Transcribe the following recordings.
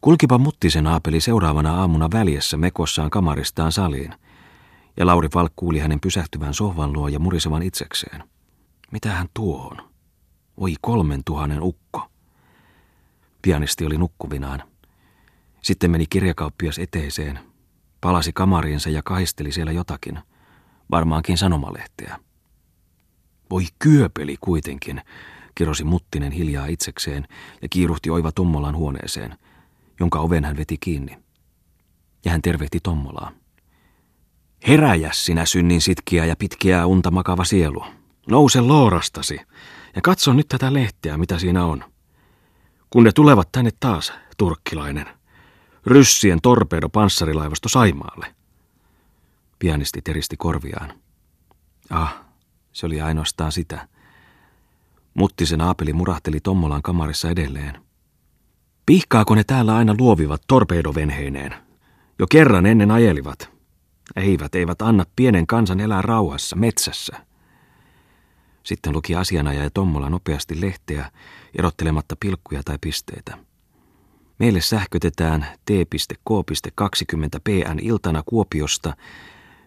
Kulkipa Muttisen aapeli seuraavana aamuna väljessä mekossaan kamaristaan saliin, ja Lauri Falk kuuli hänen pysähtyvän sohvan luo ja murisevan itsekseen. Mitä hän tuohon? Oi kolmen tuhannen ukko. Pianisti oli nukkuvinaan. Sitten meni kirjakauppias eteiseen, palasi kamariinsa ja kahisteli siellä jotakin, varmaankin sanomalehteä. Voi kyöpeli kuitenkin, kirosi Muttinen hiljaa itsekseen ja kiiruhti Oiva Tommolan huoneeseen, jonka oven hän veti kiinni. Ja hän tervehti Tommolaa. Heräjä sinä synnin sitkiä ja pitkiä unta makava sielu. Nouse loorastasi ja katso nyt tätä lehteä, mitä siinä on. Kun ne tulevat tänne taas, turkkilainen. Ryssien torpedo panssarilaivasto Saimaalle. Pianisti teristi korviaan. Ah, se oli ainoastaan sitä. Muttisen aapeli murahteli Tommolan kamarissa edelleen. Pihkaako ne täällä aina luovivat torpedovenheineen? Jo kerran ennen ajelivat. Eivät, eivät anna pienen kansan elää rauhassa, metsässä. Sitten luki asianajaja Tommola nopeasti lehteä, erottelematta pilkkuja tai pisteitä. Meille sähkötetään t.k.20 pn iltana Kuopiosta,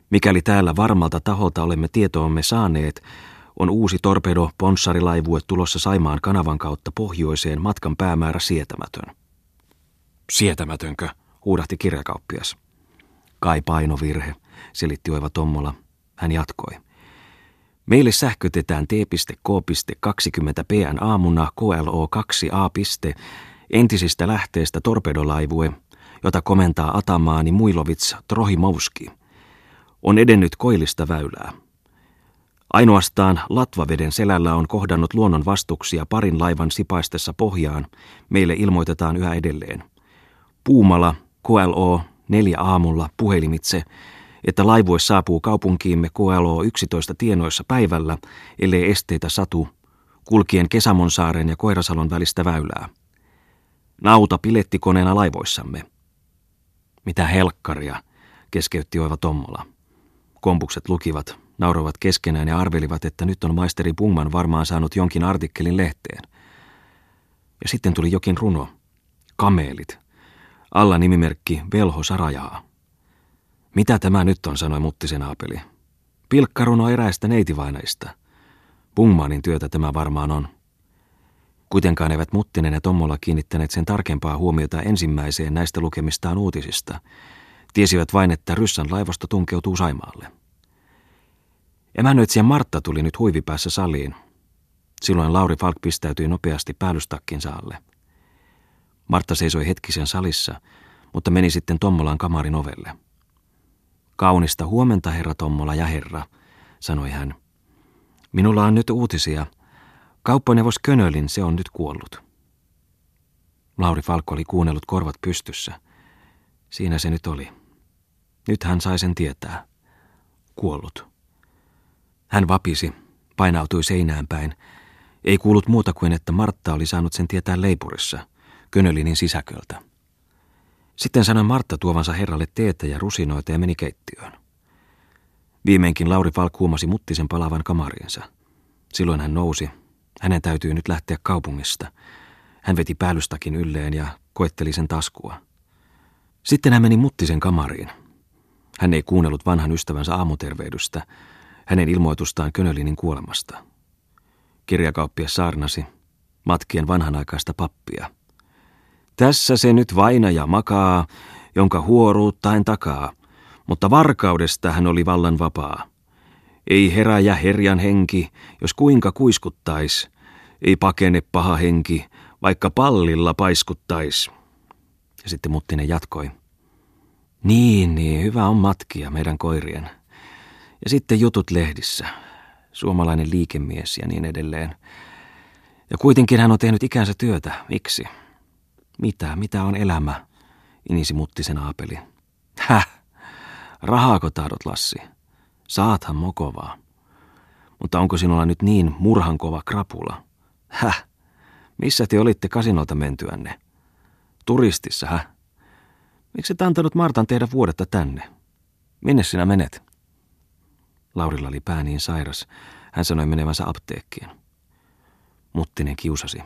mikäli täällä varmalta taholta olemme tietoomme saaneet, on uusi torpedo ponssarilaivue tulossa Saimaan kanavan kautta pohjoiseen matkan päämäärä sietämätön. Sietämätönkö, huudahti kirjakauppias. Kai painovirhe, selitti Oiva Tommola. Hän jatkoi. Meille sähkötetään t.k.20 pn aamuna KLO 2A. entisistä lähteistä torpedolaivue, jota komentaa Atamaani Muilovits Trohimovski. On edennyt koillista väylää. Ainoastaan Latvaveden selällä on kohdannut luonnon vastuksia parin laivan sipaistessa pohjaan, meille ilmoitetaan yhä edelleen. Puumala, KLO, neljä aamulla puhelimitse, että laivue saapuu kaupunkiimme KLO 11 tienoissa päivällä, ellei esteitä satu, kulkien Kesamonsaaren ja Koirasalon välistä väylää. Nauta pilettikoneena laivoissamme. Mitä helkkaria, keskeytti Oiva Tommola. Kompukset lukivat, nauroivat keskenään ja arvelivat, että nyt on maisteri Pungman varmaan saanut jonkin artikkelin lehteen. Ja sitten tuli jokin runo. Kameelit. Alla nimimerkki Velho Sarajaa. Mitä tämä nyt on, sanoi Muttisen aapeli. Pilkkaruno eräistä neitivainaista. Pungmanin työtä tämä varmaan on. Kuitenkaan eivät Muttinen ja Tommola kiinnittäneet sen tarkempaa huomiota ensimmäiseen näistä lukemistaan uutisista. Tiesivät vain, että Ryssän laivasto tunkeutuu Saimaalle. Emännöitsijä Martta tuli nyt huivipäässä saliin. Silloin Lauri Falk pistäytyi nopeasti päällystakkinsa alle. Martta seisoi hetkisen salissa, mutta meni sitten Tommolan kamarin ovelle. Kaunista huomenta, herra Tommola ja herra, sanoi hän. Minulla on nyt uutisia. Kauppaneuvos Könölin, se on nyt kuollut. Lauri Falkko oli kuunnellut korvat pystyssä. Siinä se nyt oli. Nyt hän sai sen tietää. Kuollut. Hän vapisi, painautui seinään päin. Ei kuullut muuta kuin, että Martta oli saanut sen tietää leipurissa, Könölinin sisäköltä. Sitten sanoi Martta tuovansa herralle teetä ja rusinoita ja meni keittiöön. Viimeinkin Lauri Falk huomasi muttisen palavan kamariinsa. Silloin hän nousi. Hänen täytyy nyt lähteä kaupungista. Hän veti päällystakin ylleen ja koetteli sen taskua. Sitten hän meni muttisen kamariin. Hän ei kuunnellut vanhan ystävänsä aamutervehdystä, hänen ilmoitustaan Könölinin kuolemasta. Kirjakauppias saarnasi, matkien vanhanaikaista pappia – tässä se nyt vainaja makaa, jonka huoruuttaen takaa, mutta varkaudesta hän oli vallan vapaa. Ei heräjä herjan henki, jos kuinka kuiskuttais, ei pakene paha henki, vaikka pallilla paiskuttais. Ja sitten Muttinen jatkoi. Niin, niin, hyvä on matkia meidän koirien. Ja sitten jutut lehdissä. Suomalainen liikemies ja niin edelleen. Ja kuitenkin hän on tehnyt ikänsä työtä. Miksi? Mitä, mitä on elämä? Inisi Muttisen aapeli. Häh? Rahaako tahdot, Lassi? Saathan mokovaa. Mutta onko sinulla nyt niin murhankova krapula? Häh? Missä te olitte kasinolta mentyänne? Turistissa, häh? Miksi et antanut Martan tehdä vuodetta tänne? Minne sinä menet? Laurilla oli pää niin sairas. Hän sanoi menevänsä apteekkiin. Muttinen kiusasi.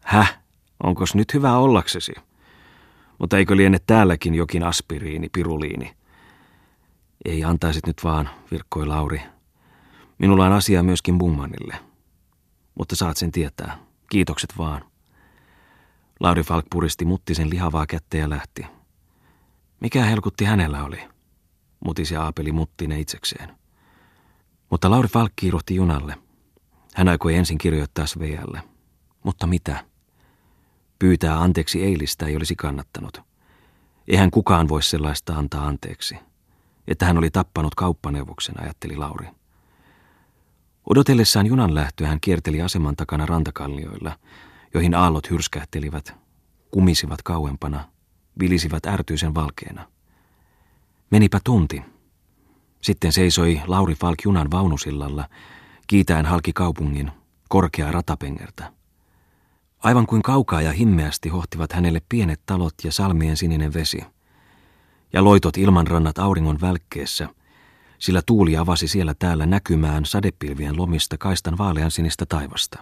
Häh? Onkos nyt hyvä ollaksesi? Mutta eikö liene täälläkin jokin aspiriini, piruliini? Ei antaisit nyt vaan, virkkoi Lauri. Minulla on asia myöskin Bummanille. Mutta saat sen tietää. Kiitokset vaan. Lauri Falk puristi muttisen lihavaa kättä ja lähti. Mikä helkutti hänellä oli? Mutisi Aapeli muttine itsekseen. Mutta Lauri Falk kiiruhti junalle. Hän aikoi ensin kirjoittaa Svealle. Mutta mitä? Pyytää anteeksi eilistä ei olisi kannattanut. Eihän kukaan voi sellaista antaa anteeksi. Että hän oli tappanut kauppaneuvoksen, ajatteli Lauri. Odotellessaan junan lähtöä hän kierteli aseman takana rantakallioilla, joihin aallot hyrskähtelivät, kumisivat kauempana, vilisivät ärtyisen valkeena. Menipä tunti. Sitten seisoi Lauri Falk junan vaunusillalla, kiitäen halki kaupungin, korkeaa ratapengertä. Aivan kuin kaukaa ja himmeästi hohtivat hänelle pienet talot ja salmien sininen vesi. Ja loitot ilmanrannat auringon välkkeessä, sillä tuuli avasi siellä täällä näkymään sadepilvien lomista kaistan vaalean sinistä taivasta.